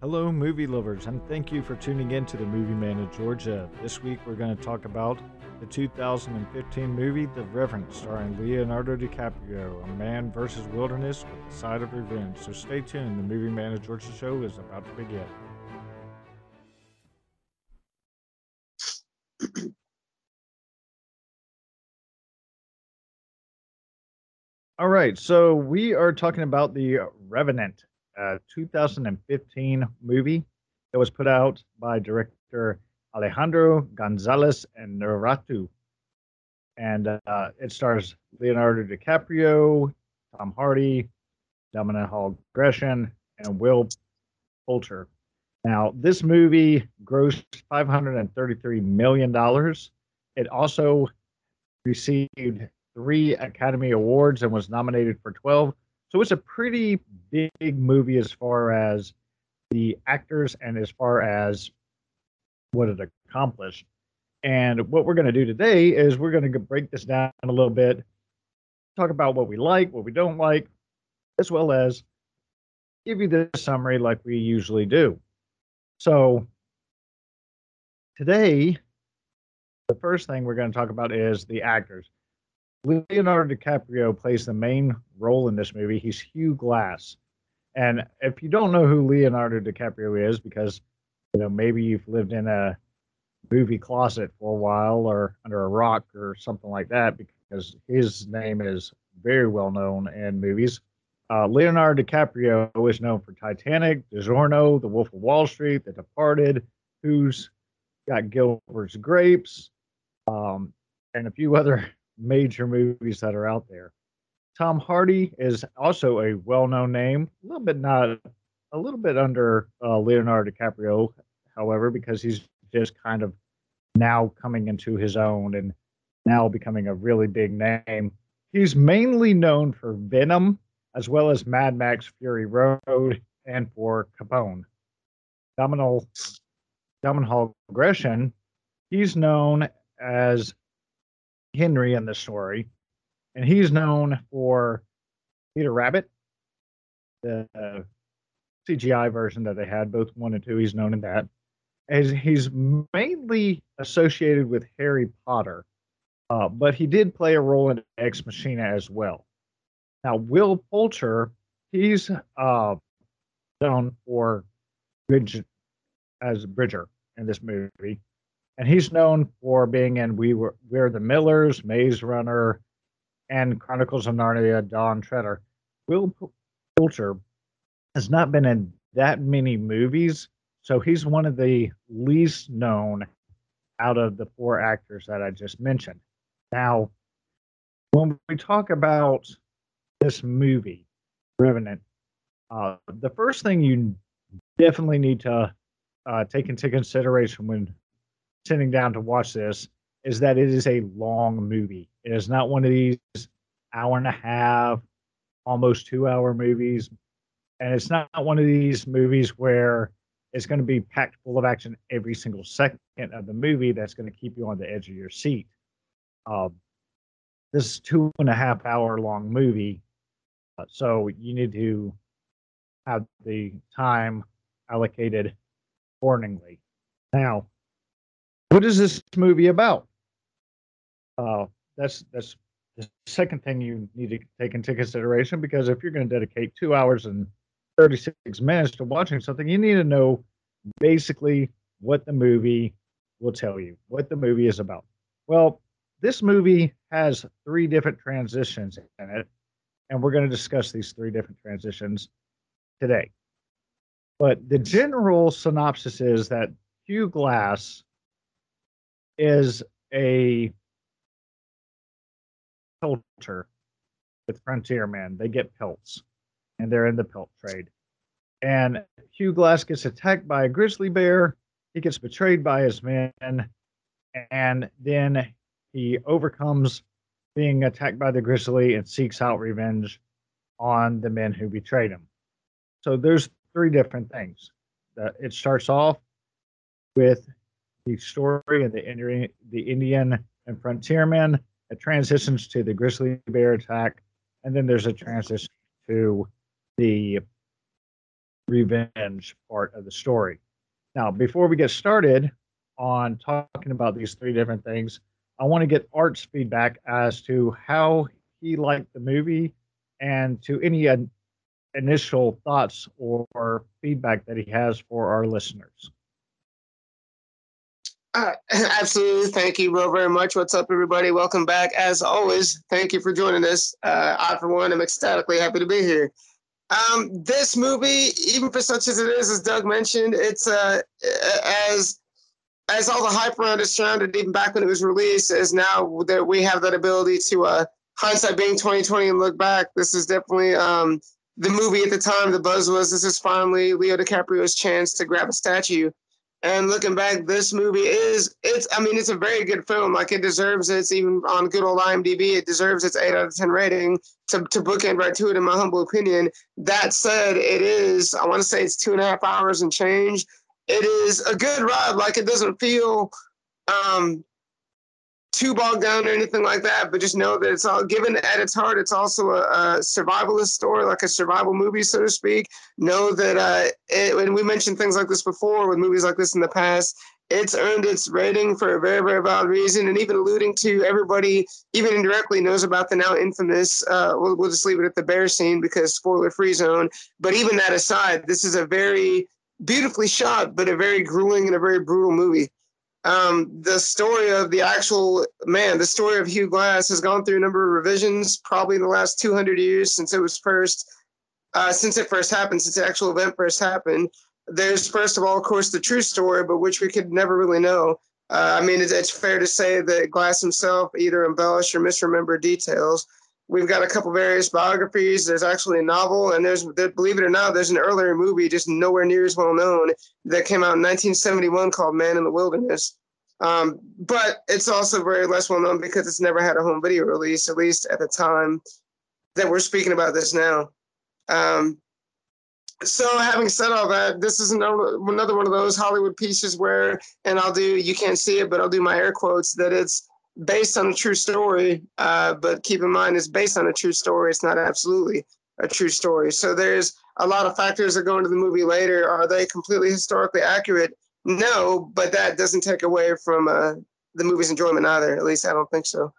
Hello, movie lovers, and thank you for tuning in to the Movie Man of Georgia. This week we're going to talk about the 2015 movie The Revenant, starring Leonardo DiCaprio, a man versus wilderness with a side of revenge. So stay tuned, the Movie Man of Georgia show is about to begin. All right, so we are talking about The Revenant, a 2015 movie that was put out by director Alejandro Gonzalez and Inarritu. And uh, it stars Leonardo DiCaprio, Tom Hardy, Domhnall Hall Gresham, and Will Poulter. Now, this movie grossed $533 million. It also received three Academy Awards and was nominated for 12. So it's a pretty big movie as far as the actors and as far as what it accomplished. And what we're going to do today is we're going to break this down a little bit, talk about what we like, what we don't like, as well as give you the summary like we usually do. So, today, the first thing we're going to talk about is the actors. Leonardo DiCaprio plays the main role in this movie. He's Hugh Glass. And if you don't know who Leonardo DiCaprio is, because you know maybe you've lived in a movie closet for a while or under a rock or something like that, because his name is very well known in movies. Uh, Leonardo DiCaprio is known for Titanic, DiGiorno, The Wolf of Wall Street, The Departed, Who's Got Gilbert's Grapes, um, and a few other major movies that are out there. Tom Hardy is also a well-known name, a little bit not, a little bit under uh, Leonardo DiCaprio, however, because he's just kind of now coming into his own and now becoming a really big name. He's mainly known for Venom, as well as Mad Max Fury Road, and for Capone. Domhnall, Domhnall Gresham, he's known as Henry in the story, and he's known for Peter Rabbit, the uh, CGI version that they had, both one and two. He's known in that. As he's mainly associated with Harry Potter, uh, but he did play a role in Ex Machina as well. Now, Will Poulter, he's uh, known for Bridge as Bridger in this movie and he's known for being in We Were We're the Millers, Maze Runner, and Chronicles of Narnia. Dawn Treader. Will Poulter has not been in that many movies, so he's one of the least known out of the four actors that I just mentioned. Now, when we talk about this movie, Revenant, uh, the first thing you definitely need to uh, take into consideration when sitting down to watch this is that it is a long movie. It is not one of these hour and a half, almost two hour movies. And it's not one of these movies where it's going to be packed full of action every single second of the movie that's going to keep you on the edge of your seat. Um, this two and a half hour long movie. Uh, so you need to have the time allocated accordingly. Now, what is this movie about? Uh, that's that's the second thing you need to take into consideration because if you're going to dedicate two hours and 36 minutes to watching something, you need to know basically what the movie will tell you, what the movie is about. Well, this movie has three different transitions in it, and we're going to discuss these three different transitions today. But the general synopsis is that Hugh Glass is a pelter with frontier Frontierman. They get pelts, and they're in the pelt trade. And Hugh Glass gets attacked by a grizzly bear. He gets betrayed by his men, and then he overcomes being attacked by the grizzly and seeks out revenge on the men who betrayed him. So there's three different things. That it starts off with the story of the Indian, the Indian and frontierman. It transitions to the grizzly bear attack, and then there's a transition to the revenge part of the story. Now, before we get started on talking about these three different things, I want to get Art's feedback as to how he liked the movie and to any uh, initial thoughts or feedback that he has for our listeners. Uh, absolutely. Thank you, Will, very much. What's up, everybody? Welcome back. As always, thank you for joining us. Uh, I, for one, am ecstatically happy to be here. Um, this movie, even for such as it is, as Doug mentioned, it's uh, as as all the hype around it surrounded, even back when it was released, as now that we have that ability to uh, hindsight being 2020 and look back, this is definitely um, the movie at the time. The buzz was this is finally Leo DiCaprio's chance to grab a statue and looking back, this movie is it's I mean, it's a very good film. Like it deserves its even on good old IMDb, it deserves its eight out of ten rating to, to bookend right to it, in my humble opinion. That said, it is, I want to say it's two and a half hours and change. It is a good ride. Like it doesn't feel um too bogged down or anything like that, but just know that it's all given at its heart. It's also a, a survivalist story, like a survival movie, so to speak. Know that, uh, and we mentioned things like this before with movies like this in the past. It's earned its rating for a very, very valid reason, and even alluding to everybody, even indirectly, knows about the now infamous. Uh, we'll, we'll just leave it at the bear scene because spoiler-free zone. But even that aside, this is a very beautifully shot, but a very grueling and a very brutal movie um, the story of the actual man, the story of Hugh Glass has gone through a number of revisions, probably in the last 200 years since it was first, uh, since it first happened, since the actual event first happened. There's first of all, of course, the true story, but which we could never really know. Uh, I mean, it's, it's, fair to say that Glass himself either embellished or misremembered details. We've got a couple various biographies. There's actually a novel, and there's, there, believe it or not, there's an earlier movie, just nowhere near as well known, that came out in 1971 called Man in the Wilderness. Um, but it's also very less well known because it's never had a home video release, at least at the time that we're speaking about this now. Um, so having said all that, this is another one of those Hollywood pieces where, and I'll do, you can't see it, but I'll do my air quotes, that it's based on a true story, uh, but keep in mind it's based on a true story. It's not absolutely a true story. So there's a lot of factors that go into the movie later. Are they completely historically accurate? No, but that doesn't take away from uh, the movie's enjoyment either. At least I don't think so.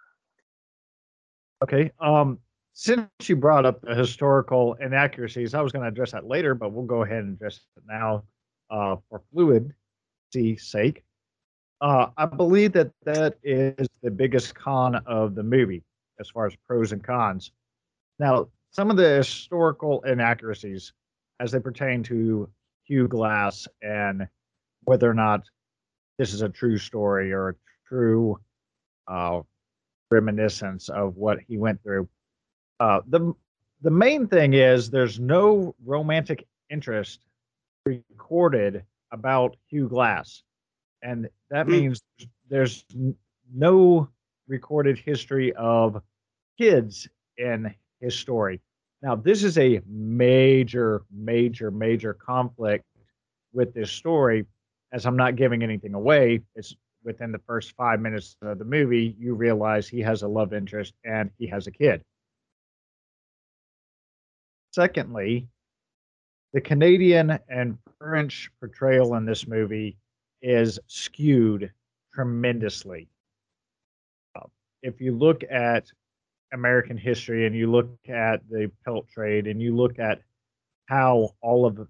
Okay. Um, since you brought up the historical inaccuracies, I was going to address that later, but we'll go ahead and address it now uh, for fluidity sake. Uh, I believe that that is the biggest con of the movie as far as pros and cons. Now, some of the historical inaccuracies as they pertain to Hugh Glass and whether or not this is a true story or a true uh, reminiscence of what he went through. Uh, the the main thing is there's no romantic interest recorded about Hugh Glass and that mm. means there's no recorded history of kids in his story. Now, this is a major, major, major conflict with this story, as I'm not giving anything away. It's within the first five minutes of the movie, you realize he has a love interest and he has a kid. Secondly, the Canadian and French portrayal in this movie is skewed tremendously. Uh, if you look at American history and you look at the pelt trade and you look at how all of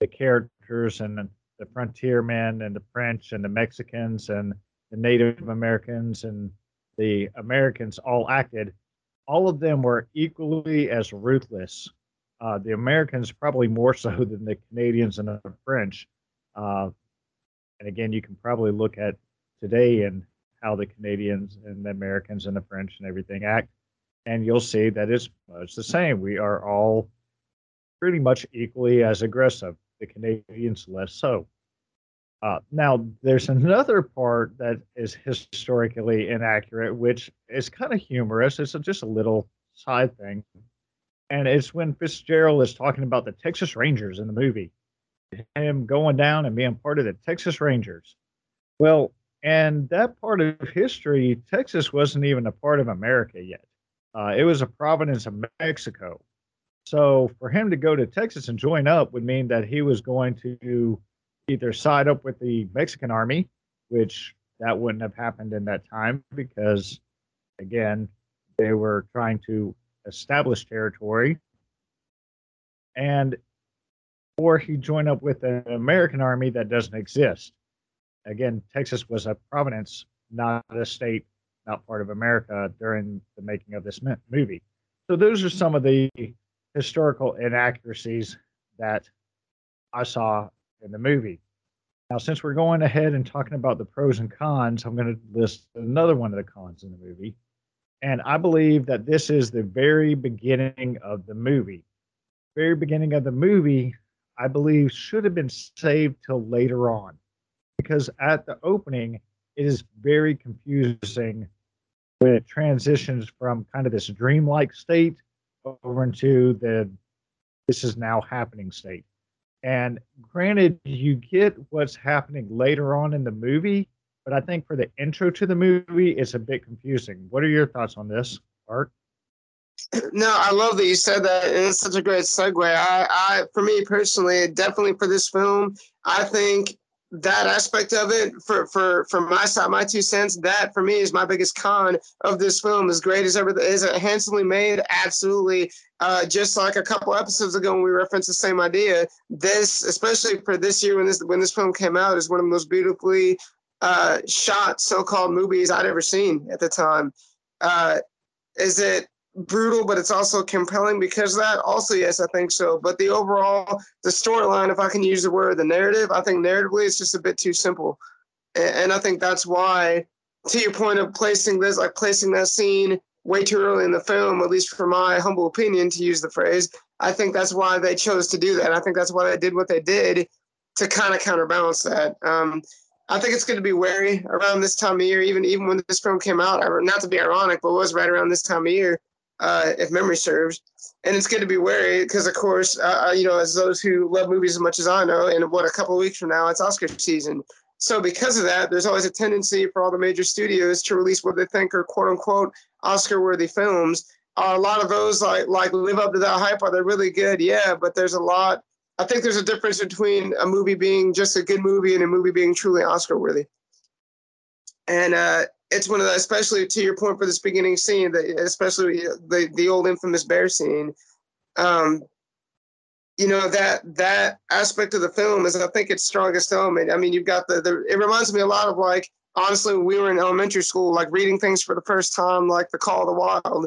the characters and the frontiermen and the French and the Mexicans and the Native Americans and the Americans all acted, all of them were equally as ruthless. Uh, the Americans probably more so than the Canadians and the French. Uh, and again, you can probably look at today and how the Canadians and the Americans and the French and everything act, and you'll see that it's much the same. We are all pretty much equally as aggressive. The Canadians less so. Uh, now, there's another part that is historically inaccurate, which is kind of humorous. It's just a little side thing. And it's when Fitzgerald is talking about the Texas Rangers in the movie him going down and being part of the Texas Rangers. Well, and that part of history, Texas wasn't even a part of America yet. Uh, it was a province of Mexico. So for him to go to Texas and join up would mean that he was going to either side up with the Mexican army, which that wouldn't have happened in that time because, again, they were trying to establish territory, and or he joined up with an American army that doesn't exist. Again, Texas was a province, not a state, not part of America during the making of this movie. So those are some of the historical inaccuracies that I saw in the movie. Now, since we're going ahead and talking about the pros and cons, I'm going to list another one of the cons in the movie. And I believe that this is the very beginning of the movie. Very beginning of the movie, I believe, should have been saved till later on. Because at the opening, it is very confusing when it transitions from kind of this dreamlike state over into the this is now happening state. And granted, you get what's happening later on in the movie, but I think for the intro to the movie, it's a bit confusing. What are your thoughts on this, Art? No, I love that you said that, and it's such a great segue. I, I, for me personally, definitely for this film, I think that aspect of it for for for my side my two cents that for me is my biggest con of this film as great as ever is it handsomely made absolutely uh, just like a couple episodes ago when we referenced the same idea this especially for this year when this when this film came out is one of the most beautifully uh, shot so-called movies i'd ever seen at the time uh, is it brutal, but it's also compelling because that. Also, yes, I think so. But the overall, the storyline, if I can use the word, the narrative, I think narratively it's just a bit too simple, and, and I think that's why, to your point of placing this, like placing that scene way too early in the film, at least for my humble opinion, to use the phrase, I think that's why they chose to do that. I think that's why they did what they did to kind of counterbalance that. Um, I think it's going to be wary around this time of year, even even when this film came out. Not to be ironic, but it was right around this time of year uh, if memory serves. And it's good to be wary because, of course, uh, uh, you know, as those who love movies as much as I know, in what a couple of weeks from now, it's Oscar season. So because of that, there's always a tendency for all the major studios to release what they think are quote unquote Oscar-worthy films. Uh, a lot of those like like live up to that hype. Are they really good? Yeah, but there's a lot. I think there's a difference between a movie being just a good movie and a movie being truly Oscar-worthy. And uh, it's one of the, especially to your point for this beginning scene, the, especially the the old infamous bear scene. Um, you know that that aspect of the film is, I think, its strongest element. I mean, you've got the, the it reminds me a lot of like honestly, we were in elementary school, like reading things for the first time, like The Call of the Wild,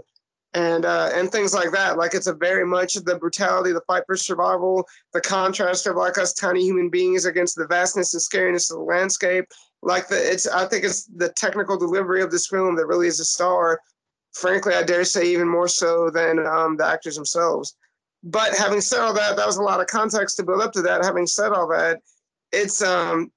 and uh, and things like that. Like it's a very much the brutality, the fight for survival, the contrast of like us tiny human beings against the vastness and scariness of the landscape, like the it's I think it's the technical delivery of this film that really is a star. Frankly, I dare say even more so than um, the actors themselves. But having said all that, that was a lot of context to build up to that. Having said all that, it's um,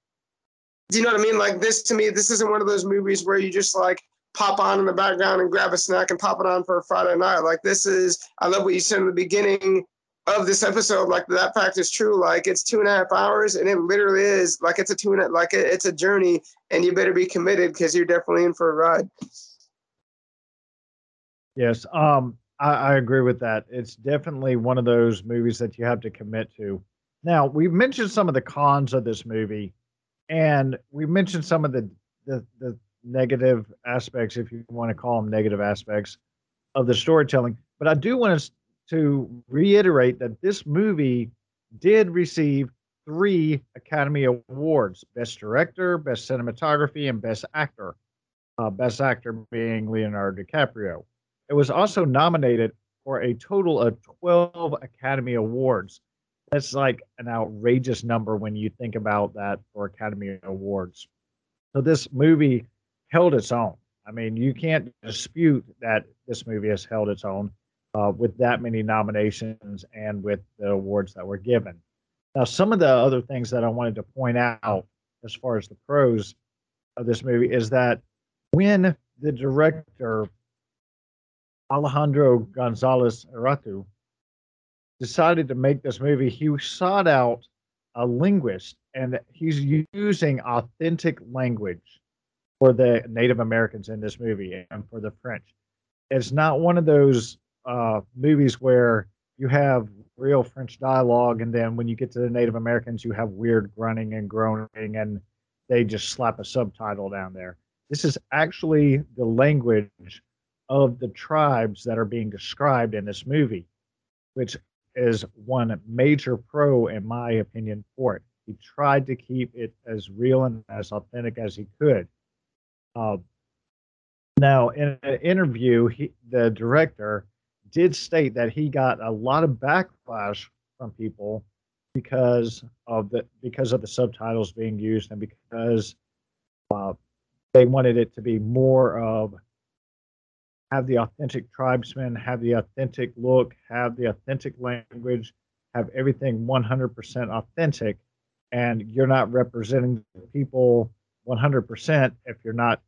do you know what I mean? Like this to me, this isn't one of those movies where you just like pop on in the background and grab a snack and pop it on for a Friday night. Like this is, I love what you said in the beginning of this episode, like that fact is true. Like it's two and a half hours, and it literally is like it's a two and a, like it's a journey, and you better be committed because you're definitely in for a ride. Yes, um, I, I agree with that. It's definitely one of those movies that you have to commit to. Now we've mentioned some of the cons of this movie, and we mentioned some of the the, the negative aspects, if you want to call them negative aspects, of the storytelling. But I do want to to reiterate that this movie did receive three Academy Awards Best Director, Best Cinematography, and Best Actor. Uh, Best Actor being Leonardo DiCaprio. It was also nominated for a total of 12 Academy Awards. That's like an outrageous number when you think about that for Academy Awards. So this movie held its own. I mean, you can't dispute that this movie has held its own uh, with that many nominations and with the awards that were given. Now, some of the other things that I wanted to point out as far as the pros of this movie is that when the director Alejandro Gonzalez Iñárritu decided to make this movie, he sought out a linguist and he's using authentic language for the Native Americans in this movie and for the French. It's not one of those uh, movies where you have real French dialogue, and then when you get to the Native Americans, you have weird grunting and groaning, and they just slap a subtitle down there. This is actually the language of the tribes that are being described in this movie, which is one major pro, in my opinion, for it. He tried to keep it as real and as authentic as he could. Uh, now, in an interview, he, the director did state that he got a lot of backlash from people because of the because of the subtitles being used and because uh, they wanted it to be more of have the authentic tribesmen, have the authentic look, have the authentic language, have everything 100% authentic, and you're not representing people 100% if you're not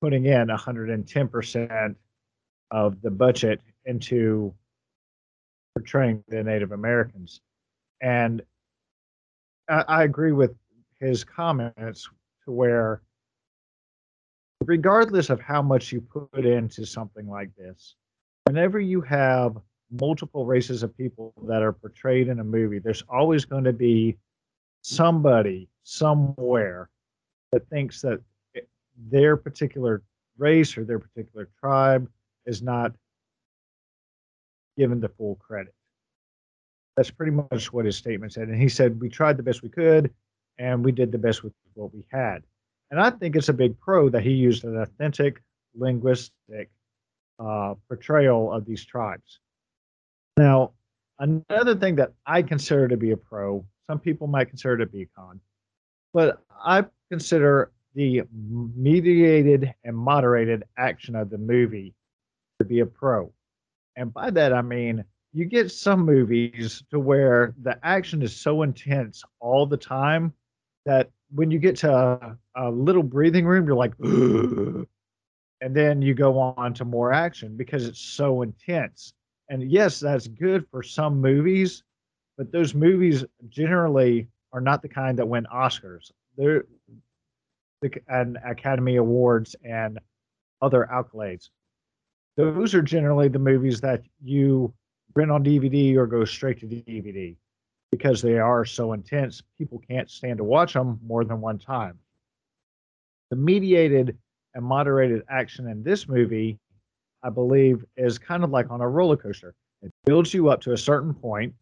putting in 110% of the budget into portraying the Native Americans. And I, I agree with his comments to where, regardless of how much you put into something like this, whenever you have multiple races of people that are portrayed in a movie, there's always going to be somebody somewhere that thinks that their particular race or their particular tribe is not given the full credit. That's pretty much what his statement said. And he said, We tried the best we could and we did the best with what we had. And I think it's a big pro that he used an authentic linguistic uh, portrayal of these tribes. Now, another thing that I consider to be a pro, some people might consider to be a con, but I consider the mediated and moderated action of the movie to be a pro. And by that, I mean, you get some movies to where the action is so intense all the time that when you get to a, a little breathing room, you're like, and then you go on to more action because it's so intense. And yes, that's good for some movies, but those movies generally are not the kind that win Oscars. They're and Academy Awards and other accolades. Those are generally the movies that you rent on DVD or go straight to DVD because they are so intense. People can't stand to watch them more than one time. The mediated and moderated action in this movie, I believe, is kind of like on a roller coaster. It builds you up to a certain point.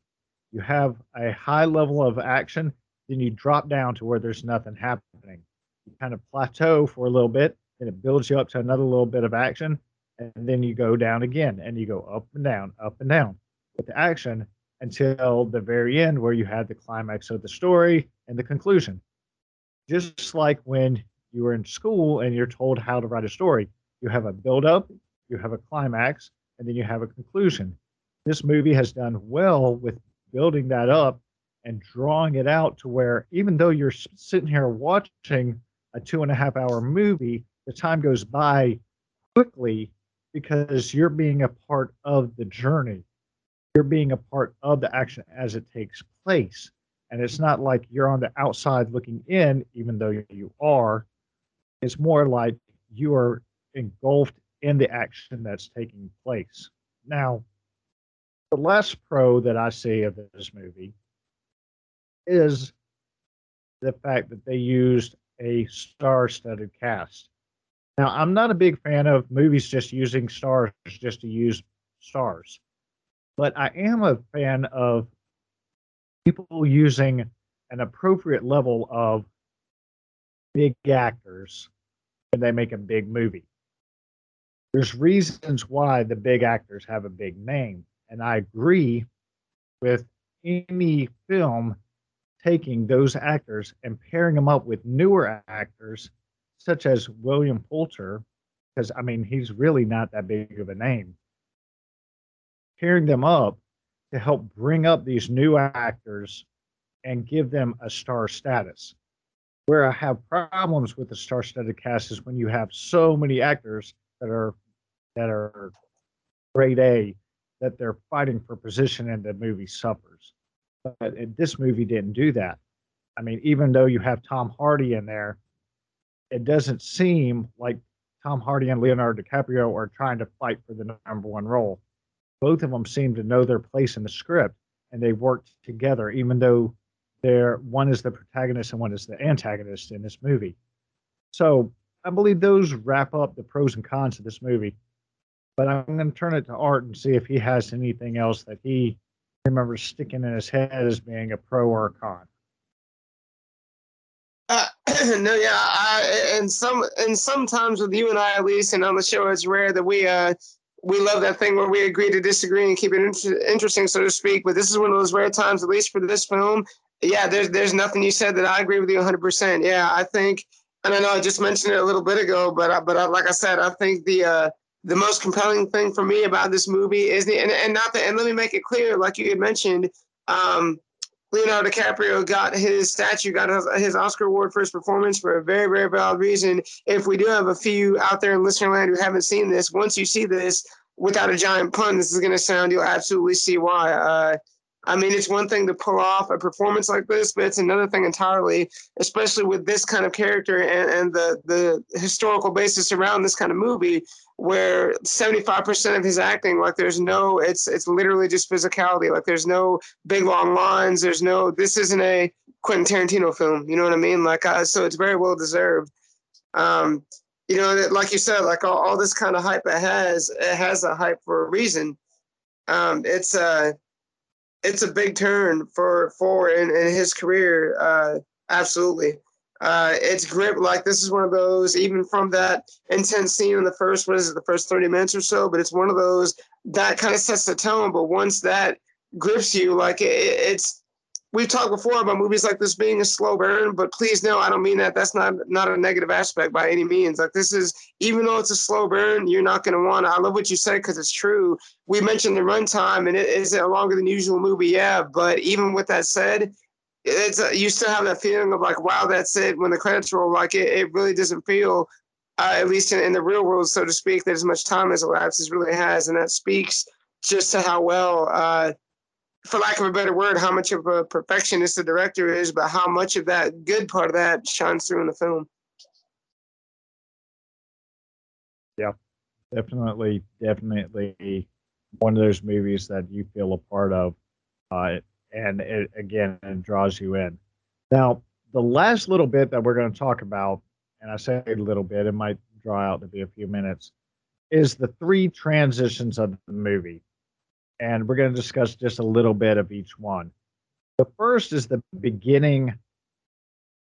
You have a high level of action, then you drop down to where there's nothing happening kind of plateau for a little bit, and it builds you up to another little bit of action, and then you go down again, and you go up and down, up and down with the action until the very end, where you have the climax of the story and the conclusion. Just like when you were in school and you're told how to write a story, you have a build up, you have a climax, and then you have a conclusion. This movie has done well with building that up and drawing it out to where even though you're sitting here watching a two and a half hour movie, the time goes by quickly because you're being a part of the journey. You're being a part of the action as it takes place. And it's not like you're on the outside looking in, even though you are. It's more like you are engulfed in the action that's taking place. Now, the last pro that I see of this movie is the fact that they used a star-studded cast. Now, I'm not a big fan of movies just using stars just to use stars, but I am a fan of people using an appropriate level of big actors when they make a big movie. There's reasons why the big actors have a big name, and I agree with any film taking those actors and pairing them up with newer actors, such as William Poulter, because I mean, he's really not that big of a name. Pairing them up to help bring up these new actors and give them a star status. Where I have problems with the star-studded cast is when you have so many actors that are that are grade A that they're fighting for position and the movie suffers. But this movie didn't do that. I mean, even though you have Tom Hardy in there, it doesn't seem like Tom Hardy and Leonardo DiCaprio are trying to fight for the number one role. both of them seem to know their place in the script and they worked together, even though they're one is the protagonist and one is the antagonist in this movie. So I believe those wrap up the pros and cons of this movie. But I'm going to turn it to Art and see if he has anything else that he remembers sticking in his head as being a pro or a con. Uh, no, yeah, I, and some and sometimes with you and I at least, and on the show, it's rare that we uh we love that thing where we agree to disagree and keep it inter- interesting, so to speak. But this is one of those rare times, at least for this film. Yeah, there's there's nothing you said that I agree with you 100. percent Yeah, I think, and I know I just mentioned it a little bit ago, but I, but I, like I said, I think the uh, the most compelling thing for me about this movie is the and, and not the and let me make it clear, like you had mentioned, um, Leonardo DiCaprio got his statue, got his Oscar award for his performance for a very, very valid reason. If we do have a few out there in listener land who haven't seen this, once you see this, without a giant pun, this is going to sound, you'll absolutely see why. Uh, I mean, it's one thing to pull off a performance like this, but it's another thing entirely, especially with this kind of character and, and the, the historical basis around this kind of movie, where 75% of his acting, like there's no, it's it's literally just physicality. Like there's no big long lines. There's no, this isn't a Quentin Tarantino film. You know what I mean? Like, uh, so it's very well deserved. Um, you know, like you said, like all, all this kind of hype it has, it has a hype for a reason. Um, it's uh it's a big turn for for in, in his career. Uh, absolutely. Uh, it's grip like this is one of those even from that intense scene in the first what is it the first 30 minutes or so but it's one of those that kind of sets the tone but once that grips you like it, it's we've talked before about movies like this being a slow burn, but please no, I don't mean that. That's not not a negative aspect by any means. Like this is, even though it's a slow burn, you're not going to want to. I love what you said because it's true. We mentioned the runtime, and it is a longer than usual movie, yeah. But even with that said, it's a, you still have that feeling of like, wow, that's it. When the credits roll, like it, it really doesn't feel. Uh, at least in, in the real world, so to speak, that as much time has elapsed as really has, and that speaks just to how well uh, for lack of a better word, how much of a perfectionist the director is, but how much of that good part of that shines through in the film. Yeah, definitely, definitely one of those movies that you feel a part of, uh, and it, again, it draws you in. Now, the last little bit that we're going to talk about, and I say a little bit, it might draw out to be a few minutes, is the three transitions of the movie and we're going to discuss just a little bit of each one. The first is the beginning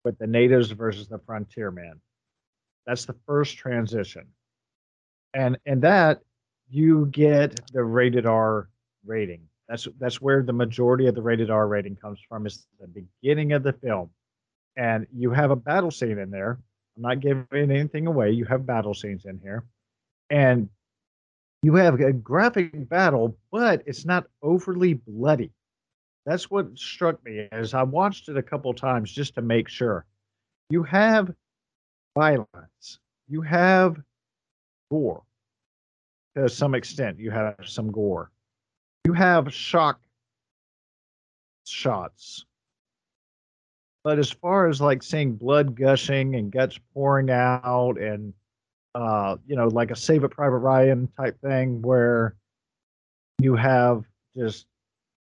with the natives versus the frontiermen. That's the first transition. And in that you get the rated R rating. That's that's where the majority of the rated R rating comes from is the beginning of the film. And you have a battle scene in there. I'm not giving anything away. You have battle scenes in here. And you have a graphic battle, but it's not overly bloody. That's what struck me as I watched it a couple times just to make sure. You have violence, you have gore to some extent. You have some gore. You have shock shots. But as far as like seeing blood gushing and guts pouring out and uh, you know, like a Saving Private Ryan type thing where you have just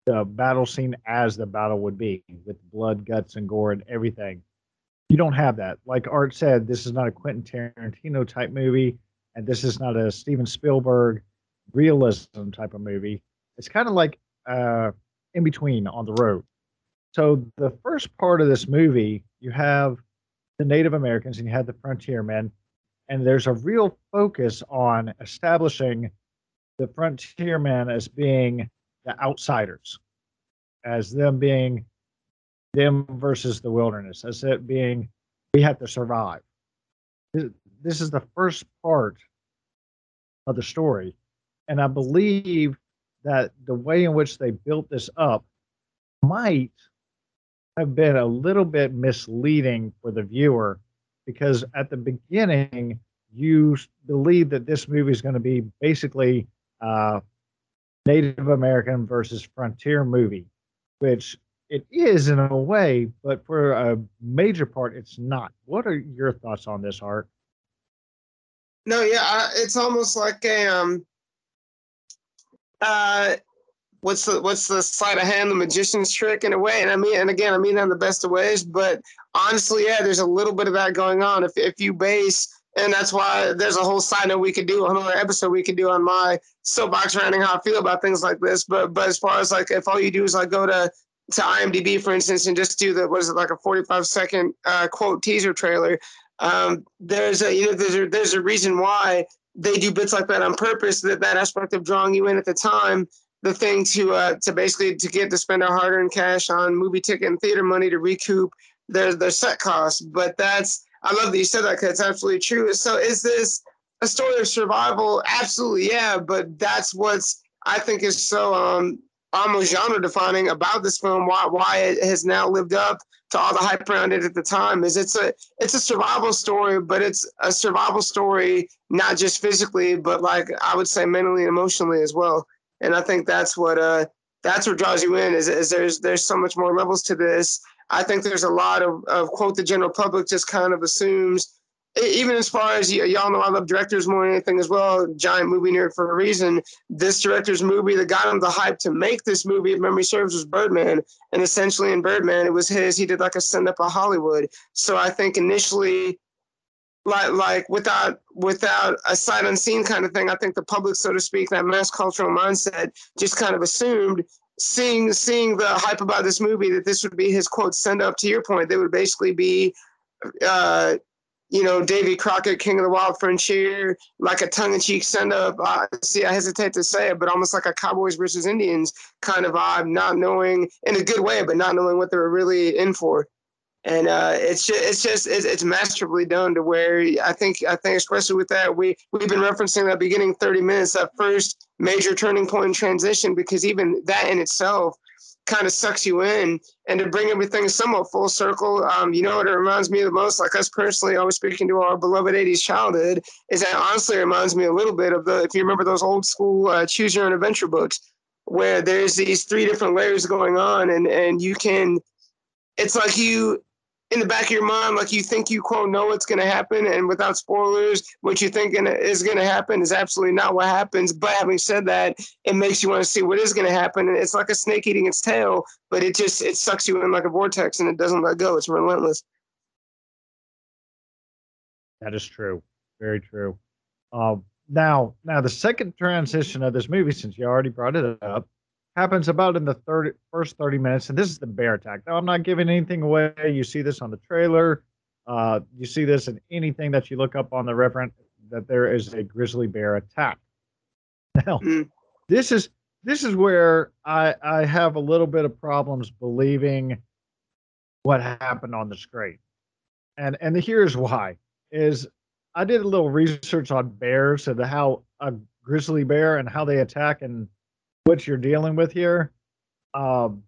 the battle scene as the battle would be with blood, guts, and gore and everything. You don't have that. Like Art said, this is not a Quentin Tarantino type movie, and this is not a Steven Spielberg realism type of movie. It's kind of like uh, in between on the road. So the first part of this movie, you have the Native Americans and you have the frontiermen and there's a real focus on establishing the frontiermen as being the outsiders, as them being them versus the wilderness, as it being we have to survive. This is the first part of the story, and I believe that the way in which they built this up might have been a little bit misleading for the viewer because at the beginning you believe that this movie is going to be basically uh, Native American versus frontier movie, which it is in a way, but for a major part, it's not. What are your thoughts on this, Art? No, yeah, it's almost like a um, uh, what's the what's the sleight of hand, the magician's trick in a way. And I mean, and again, I mean that in the best of ways. But honestly, yeah, there's a little bit of that going on. If if you base and that's why there's a whole side note we could do another episode we could do on my soapbox ranting how I feel about things like this. But but as far as like if all you do is like go to to IMDb for instance and just do the what is it like a 45 second uh, quote teaser trailer, um, there's a you know there's a, there's a reason why they do bits like that on purpose. That that aspect of drawing you in at the time. The thing to uh, to basically to get to spend our hard earned cash on movie ticket and theater money to recoup their their set costs, but that's I love that you said that because it's absolutely true. So is this a story of survival? Absolutely, yeah. But that's what's I think is so um almost genre defining about this film. Why why it has now lived up to all the hype around it at the time is it's a it's a survival story, but it's a survival story not just physically, but like I would say mentally and emotionally as well. And I think that's what uh that's what draws you in is, is there's there's so much more levels to this I think there's a lot of, of quote the general public just kind of assumes even as far as y'all know, I love directors more than anything as well. Giant movie nerd for a reason. This director's movie that got him the hype to make this movie, if memory serves, was Birdman. And essentially in Birdman, it was his. He did like a send up of Hollywood. So I think initially, like like without without a sight unseen kind of thing, I think the public, so to speak, that mass cultural mindset just kind of assumed seeing seeing the hype about this movie that this would be his quote send up to your point they would basically be uh you know davy crockett king of the wild frontier like a tongue-in-cheek send up uh, see i hesitate to say it but almost like a cowboys versus indians kind of vibe not knowing in a good way but not knowing what they were really in for. And uh, it's just it's just it's, it's masterfully done to where I think I think especially with that we we've been referencing that beginning 30 minutes that first major turning point in transition because even that in itself kind of sucks you in and to bring everything somewhat full circle um, you know what it reminds me the most? Like us personally always speaking to our beloved 80s childhood is that honestly reminds me a little bit of the if you remember those old school uh, choose your own adventure books where there's these three different layers going on and and you can it's like you in the back of your mind, like you think you quote know what's going to happen, and without spoilers, what you think is going to happen is absolutely not what happens. But having said that, it makes you want to see what is going to happen, and it's like a snake eating its tail, but it just it sucks you in like a vortex, and it doesn't let go. It's relentless. That is true, very true. Uh, now, now the second transition of this movie, since you already brought it up, happens about in the 30, first 30 minutes. And this is the bear attack. Now, I'm not giving anything away. You see this on the trailer. Uh, you see this in anything that you look up on the reference that there is a grizzly bear attack. Now, mm. this is this is where I I have a little bit of problems believing what happened on the screen. And and the here's why is I did a little research on bears and how a grizzly bear and how they attack and what you're dealing with here. Um,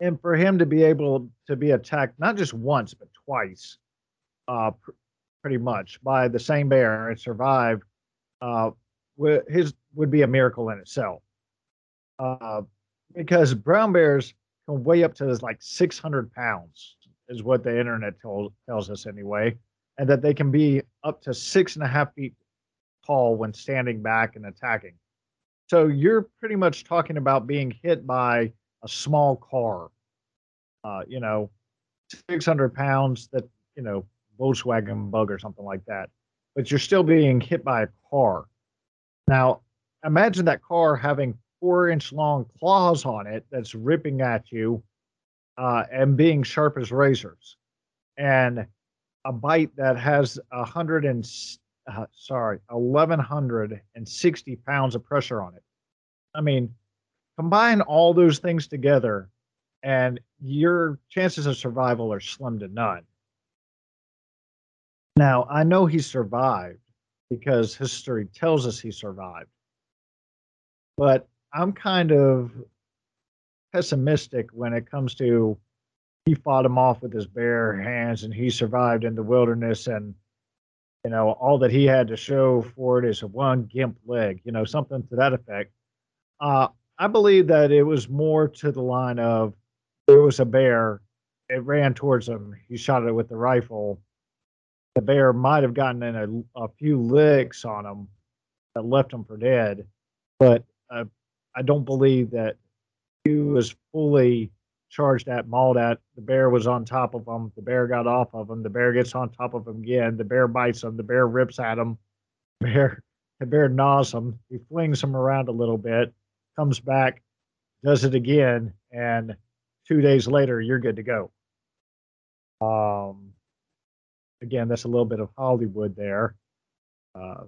and for him to be able to be attacked not just once but twice, uh, pr- pretty much by the same bear and survive, uh, w- his would be a miracle in itself. Uh, because brown bears can weigh up to like 600 pounds, is what the internet tells us anyway, and that they can be up to six and a half feet tall when standing back and attacking. So you're pretty much talking about being hit by a small car, uh, you know, 600 pounds that, you know, Volkswagen bug or something like that. But you're still being hit by a car. Now, imagine that car having four inch long claws on it that's ripping at you uh, and being sharp as razors. And a bite that has a hundred and uh, sorry, 1,160 pounds of pressure on it. I mean, combine all those things together, and your chances of survival are slim to none. Now, I know he survived because history tells us he survived, but I'm kind of pessimistic when it comes to he fought him off with his bare hands and he survived in the wilderness and you know, all that he had to show for it is a one gimp leg, you know, something to that effect. Uh, I believe that it was more to the line of there was a bear, it ran towards him, he shot it with the rifle. The bear might have gotten in a, a few licks on him that left him for dead, but uh, I don't believe that he was fully charged at, mauled at. The bear was on top of him. The bear got off of him. The bear gets on top of him again. The bear bites him. The bear rips at him. The bear, the bear gnaws him. He flings him around a little bit, comes back, does it again, and two days later, you're good to go. Um, again, that's a little bit of Hollywood there, uh,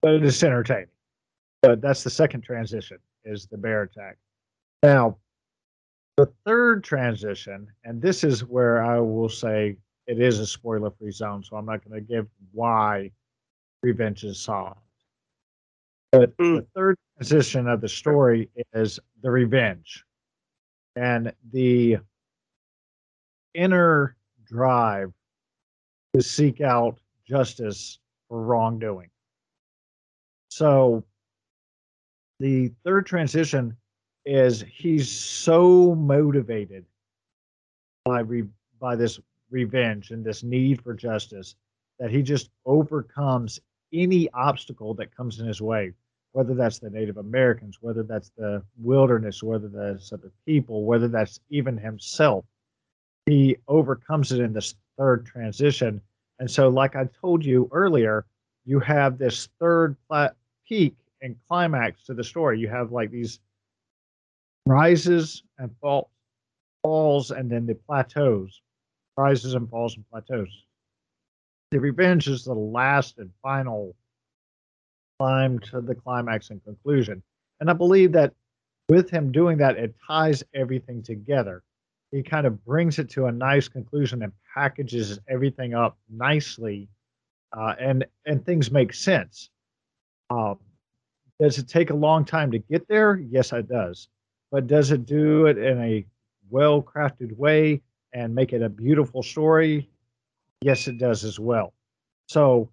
but it is entertaining. But that's the second transition is the bear attack. Now, the third transition, and this is where I will say it is a spoiler free zone, so I'm not going to give why revenge is solved. But mm. the third transition of the story is the revenge and the inner drive to seek out justice for wrongdoing. So the third transition is he's so motivated by re, by this revenge and this need for justice that he just overcomes any obstacle that comes in his way whether that's the native americans whether that's the wilderness whether that's other people whether that's even himself. He overcomes it in this third transition. And so like i told you earlier you have this third pla- peak and climax to the story. You have like these rises and fall, falls, and then the plateaus, rises and falls and plateaus. The revenge is the last and final climb to the climax and conclusion. And I believe that with him doing that, it ties everything together. He kind of brings it to a nice conclusion and packages everything up nicely, uh, and and things make sense. Um, does it take a long time to get there? Yes, it does but does it do it in a well crafted way and make it a beautiful story? Yes, it does as well. So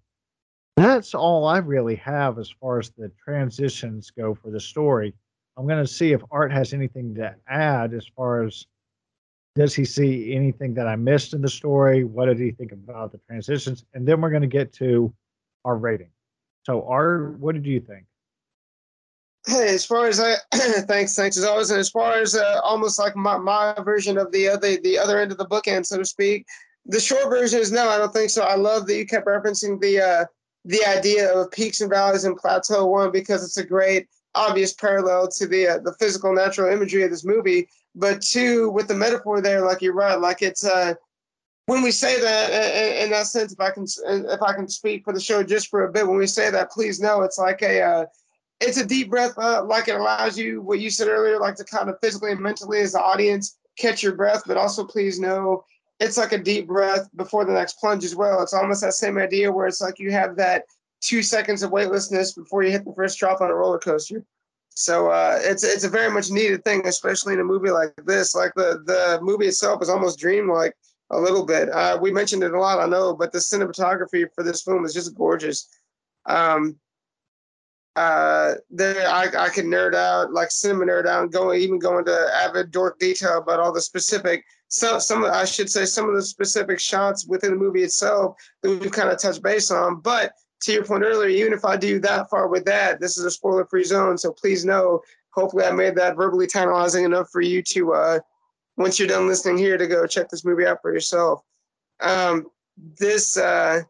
that's all I really have as far as the transitions go for the story. I'm going to see if Art has anything to add as far as does he see anything that I missed in the story? What did he think about the transitions? And then we're going to get to our rating. So, Art, what did you think? Hey, as far as I thanks, thanks as always, and as far as uh, almost like my, my version of the other the other end of the bookend, so to speak. The short version is no, I don't think so. I love that you kept referencing the uh, the idea of peaks and valleys and plateau one because it's a great obvious parallel to the uh, the physical natural imagery of this movie. But two, with the metaphor there, like you're right, like it's uh when we say that in, in that sense, if I can if I can speak for the show just for a bit, when we say that, please know it's like a uh, it's a deep breath, uh, like it allows you what you said earlier, like to kind of physically and mentally as the audience catch your breath, but also please know it's like a deep breath before the next plunge as well. It's almost that same idea where it's like you have that two seconds of weightlessness before you hit the first drop on a roller coaster. So uh, it's it's a very much needed thing, especially in a movie like this. Like the the movie itself is almost dreamlike a little bit. Uh, we mentioned it a lot, I know, but the cinematography for this film is just gorgeous. Um, uh, there I, I can nerd out like cinema nerd out and go even go into avid dork detail about all the specific some some I should say some of the specific shots within the movie itself that we've kind of touched base on. But to your point earlier, even if I do that far with that, this is a spoiler free zone. So please know. Hopefully, I made that verbally tantalizing enough for you to uh, once you're done listening here to go check this movie out for yourself. Um, this uh,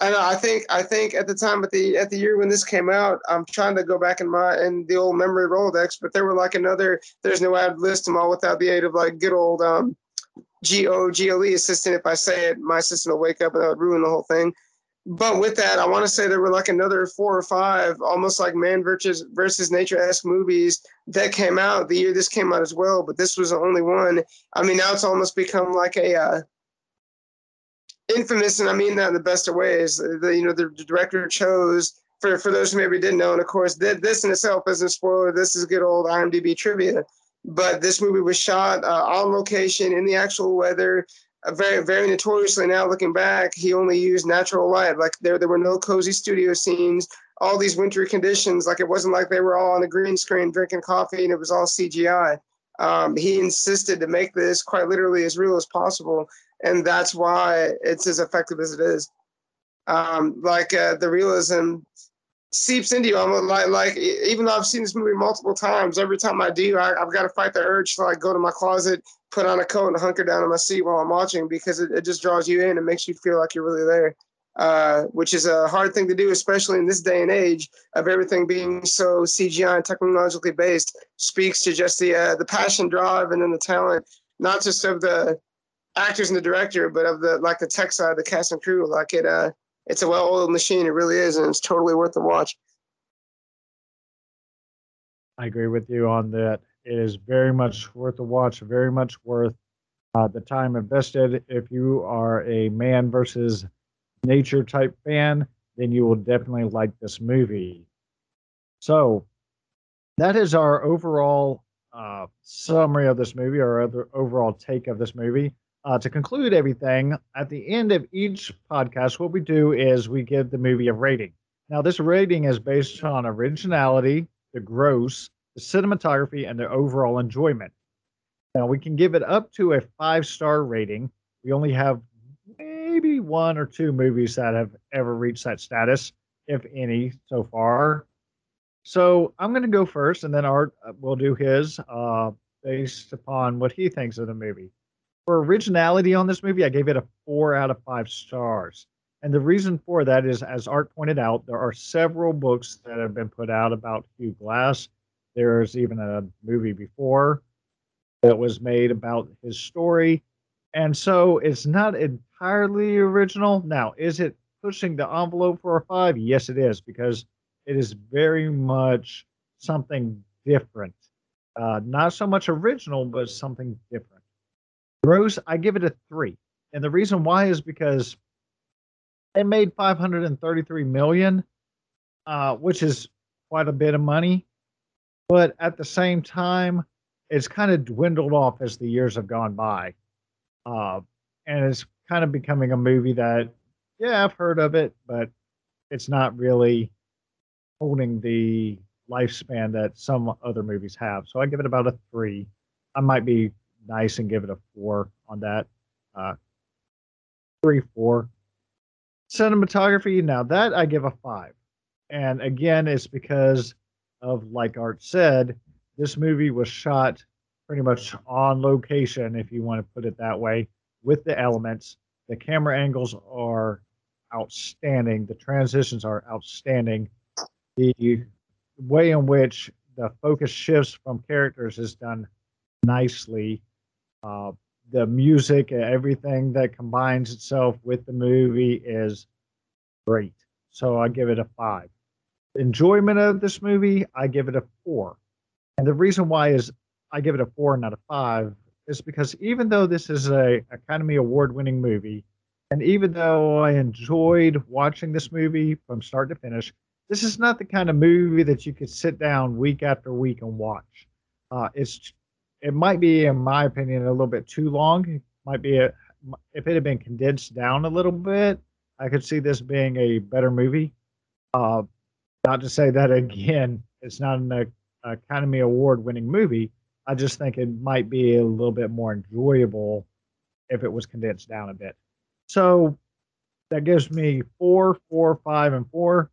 I know. I think. I think at the time at the at the year when this came out, I'm trying to go back in my in the old memory Rolodex, but there were like another. There's no ad list them all without the aid of like good old um, G O G L E assistant. If I say it, my assistant will wake up and that would ruin the whole thing. But with that, I want to say there were like another four or five, almost like man versus versus nature esque movies that came out the year this came out as well. But this was the only one. I mean, now it's almost become like a uh, infamous, and I mean that in the best of ways. The, you know, the director chose for for those who maybe didn't know, and of course, this in itself isn't spoiler. This is good old IMDb trivia. But this movie was shot uh, on location in the actual weather. Uh, very, very notoriously now looking back, he only used natural light. Like there, there were no cozy studio scenes. All these wintry conditions, like it wasn't like they were all on a green screen drinking coffee and it was all CGI. Um, he insisted to make this quite literally as real as possible and that's why it's as effective as it is. Um, like uh, the realism seeps into you. I'm like, like even though I've seen this movie multiple times, every time I do, I, have got to fight the urge to like go to my closet, put on a coat, and hunker down in my seat while I'm watching because it, it just draws you in and makes you feel like you're really there. Uh, which is a hard thing to do, especially in this day and age of everything being so CGI and technologically based. Speaks to just the uh, the passion, drive, and then the talent, not just of the actors and the director, but of the like the tech side, the cast and crew. Like it, uh, it's a well-oiled machine. It really is, and it's totally worth the watch. I agree with you on that. It is very much worth the watch. Very much worth uh, the time invested. If you are a man versus nature type fan, then you will definitely like this movie. So that is our overall uh, summary of this movie, or other overall take of this movie. Uh, to conclude everything, at the end of each podcast, what we do is we give the movie a rating. Now, this rating is based on originality, the gross, the cinematography, and the overall enjoyment. Now, we can give it up to a five star rating. We only have maybe one or two movies that have ever reached that status, if any, so far. So I'm going to go first, and then Art uh, will do his uh, based upon what he thinks of the movie for originality on this movie, I gave it a four out of five stars. And the reason for that is, as Art pointed out, there are several books that have been put out about Hugh Glass. There's even a movie before that was made about his story. And so it's not entirely original. Now, is it pushing the envelope for a five? Yes, it is, because it is very much something different. Uh, not so much original, but something different. Rose, I give it a three. And the reason why is because it made 533 million, uh, which is quite a bit of money. But at the same time, it's kind of dwindled off as the years have gone by. Uh, and it's kind of becoming a movie that, yeah, I've heard of it, but it's not really holding the lifespan that some other movies have. So I give it about a three. I might be nice and give it a four on that. Uh, three, four. Cinematography, now that I give a five. And again, it's because of, like Art said, this movie was shot pretty much on location, if you want to put it that way, with the elements. The camera angles are outstanding. The transitions are outstanding. The way in which the focus shifts from characters is done nicely. Uh, the music, everything that combines itself with the movie is great. So I give it a five. Enjoyment of this movie, I give it a four. And the reason why is I give it a four, not a five, is because even though this is a Academy Award winning movie, and even though I enjoyed watching this movie from start to finish, this is not the kind of movie that you could sit down week after week and watch. Uh, it's it might be, in my opinion, a little bit too long. It might be a, if it had been condensed down a little bit, I could see this being a better movie. Uh, not to say that again, it's not an Academy Award winning movie. I just think it might be a little bit more enjoyable if it was condensed down a bit. So that gives me four, four, five, and four.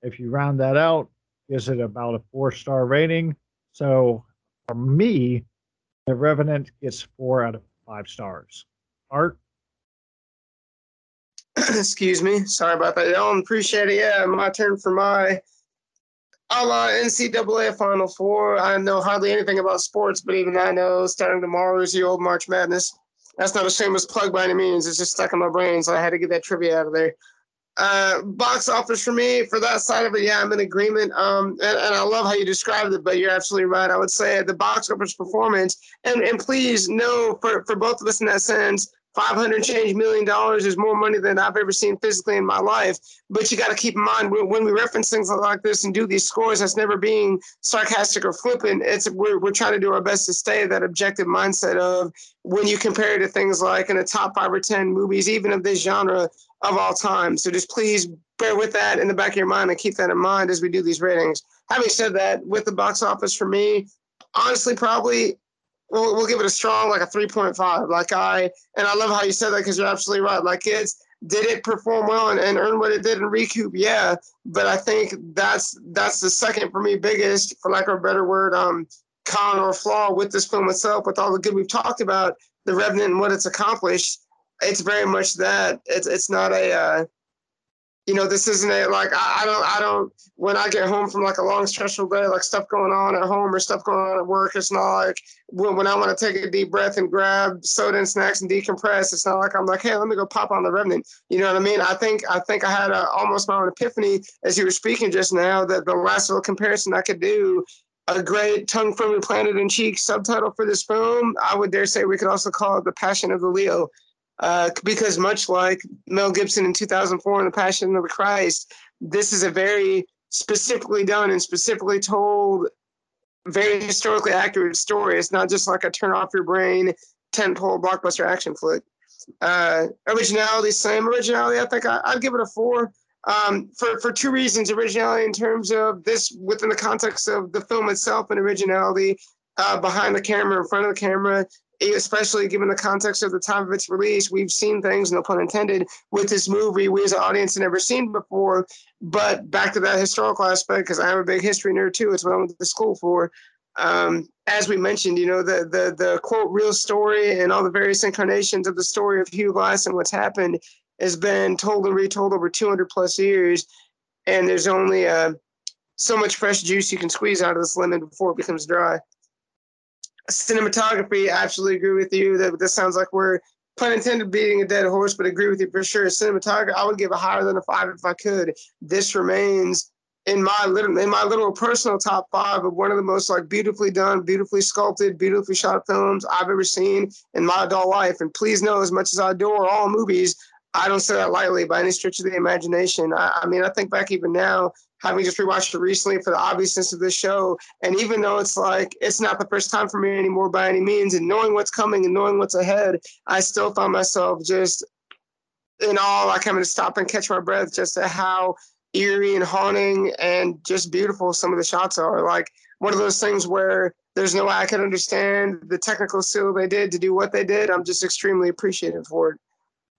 If you round that out, gives it about a four star rating. So for me, the Revenant gets four out of five stars. Art? Excuse me. Sorry about that. Y'all appreciate it. Yeah, my turn for my a la NCAA Final Four. I know hardly anything about sports, but even I know starting tomorrow is the old March Madness. That's not a shameless plug by any means. It's just stuck in my brain, so I had to get that trivia out of there. Uh, box office for me for that side of it, yeah, I'm in agreement. Um, and, and, I love how you described it, but you're absolutely right. I would say the box office performance, and and please know for for both of us in that sense, 500 change million dollars is more money than I've ever seen physically in my life. But you got to keep in mind when we reference things like this and do these scores, that's never being sarcastic or flippant. It's we're, we're trying to do our best to stay that objective mindset of when you compare it to things like in the top five or 10 movies, even of this genre of all time. So just please bear with that in the back of your mind and keep that in mind as we do these ratings. Having said that, with the box office for me, honestly, probably we'll, we'll give it a strong like a 3.5 like i and i love how you said that because you're absolutely right like it's did it perform well and, and earn what it did in recoup? Yeah, but I think that's that's the second for me biggest, for lack of a better word, um, con or flaw with this film itself. With all the good we've talked about, the Revenant and what it's accomplished, it's very much that. It's it's not a uh, you know, this isn't a like I, I, don't I don't when I get home from like a long stressful day, like stuff going on at home or stuff going on at work. It's not like when, when I want to take a deep breath and grab soda and snacks and decompress. It's not like I'm like, hey, let me go pop on the Revenant. You know what I mean? I think I think I had a, almost my own epiphany as you were speaking just now that the last little comparison I could do a great tongue firmly planted in cheek subtitle for this film. I would dare say we could also call it The Passion of the Leo uh, because much like Mel Gibson in 2004 in The Passion of the Christ, this is a very specifically done and specifically told, very historically accurate story. It's not just like a turn off your brain tentpole blockbuster action flick. Uh, originality, same originality. I think I, would give it a four. Um, for for two reasons: originality in terms of this within the context of the film itself, and originality uh, behind the camera, in front of the camera, especially given the context of the time of its release, we've seen things, no pun intended, with this movie we as an audience have never seen before. But back to that historical aspect, because I'm a big history nerd too, it's what I went to school for. Um, as we mentioned, you know, the the the quote real story and all the various incarnations of the story of Hugh Glass and what's happened has been told and retold over 200 plus years, and there's only uh, so much fresh juice you can squeeze out of this lemon before it becomes dry cinematography, I absolutely agree with you that this sounds like we're pun intended beating a dead horse, but agree with you for sure. Cinematography, I would give a higher than a five if I could. This remains in my little in my little personal top five of one of the most like beautifully done, beautifully sculpted, beautifully shot films I've ever seen in my adult life. And please know, as much as I adore all movies, I don't say that lightly by any stretch of the imagination. I, I mean, I think back even now having just rewatched it recently for the obviousness of this show. And even though it's like it's not the first time for me anymore by any means, and knowing what's coming and knowing what's ahead, I still find myself just in all I kind of stop and catch my breath just at how eerie and haunting and just beautiful some of the shots are. Like one of those things where there's no way I can understand the technical skill they did to do what they did. I'm just extremely appreciative for it.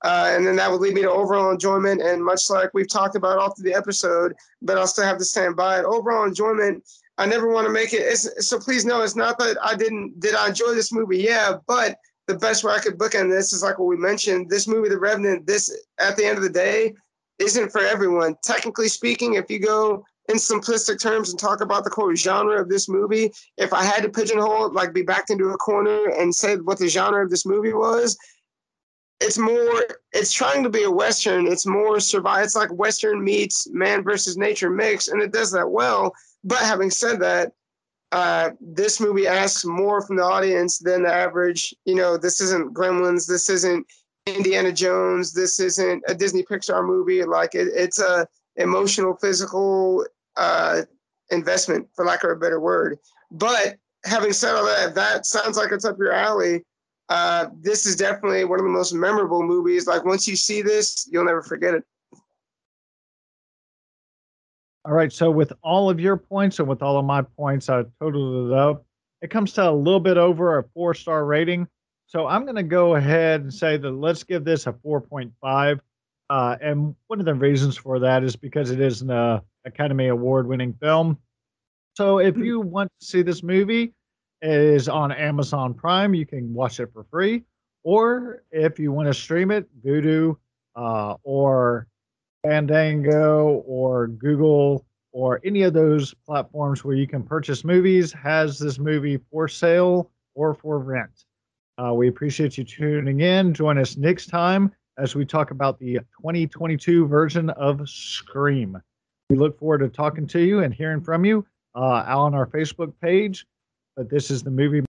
Uh, and then that would lead me to overall enjoyment. And much like we've talked about all through the episode, but I'll still have to stand by it. Overall enjoyment, I never want to make it. It's, so please know it's not that I didn't, did I enjoy this movie? Yeah, but the best way I could book bookend this is like what we mentioned. This movie, The Revenant, this at the end of the day isn't for everyone. Technically speaking, if you go in simplistic terms and talk about the quote genre of this movie, if I had to pigeonhole it, like be backed into a corner and say what the genre of this movie was, it's more it's trying to be a western. It's more survive it's like western meets man versus nature mix and it does that well. But having said that uh, this movie asks more from the audience than the average you know this isn't gremlins this isn't indiana jones this isn't a disney pixar movie. Like it, it's a emotional physical uh, investment for lack of a better word. But having said all that that sounds like it's up your alley uh, this is definitely one of the most memorable movies. Like once you see this, you'll never forget it. All right. So with all of your points and with all of my points, I totaled it up. It comes to a little bit over a four star rating. So I'm going to go ahead and say that let's give this a 4.5. Uh, and one of the reasons for that is because it is an uh, Academy Award winning film. So if you want to see this movie, is on Amazon Prime. You can watch it for free. Or if you want to stream it, Vudu uh, or Fandango or Google or any of those platforms where you can purchase movies has this movie for sale or for rent. Uh, we appreciate you tuning in. Join us next time as we talk about the 2022 version of Scream. We look forward to talking to you and hearing from you uh, on our Facebook page but this is the movie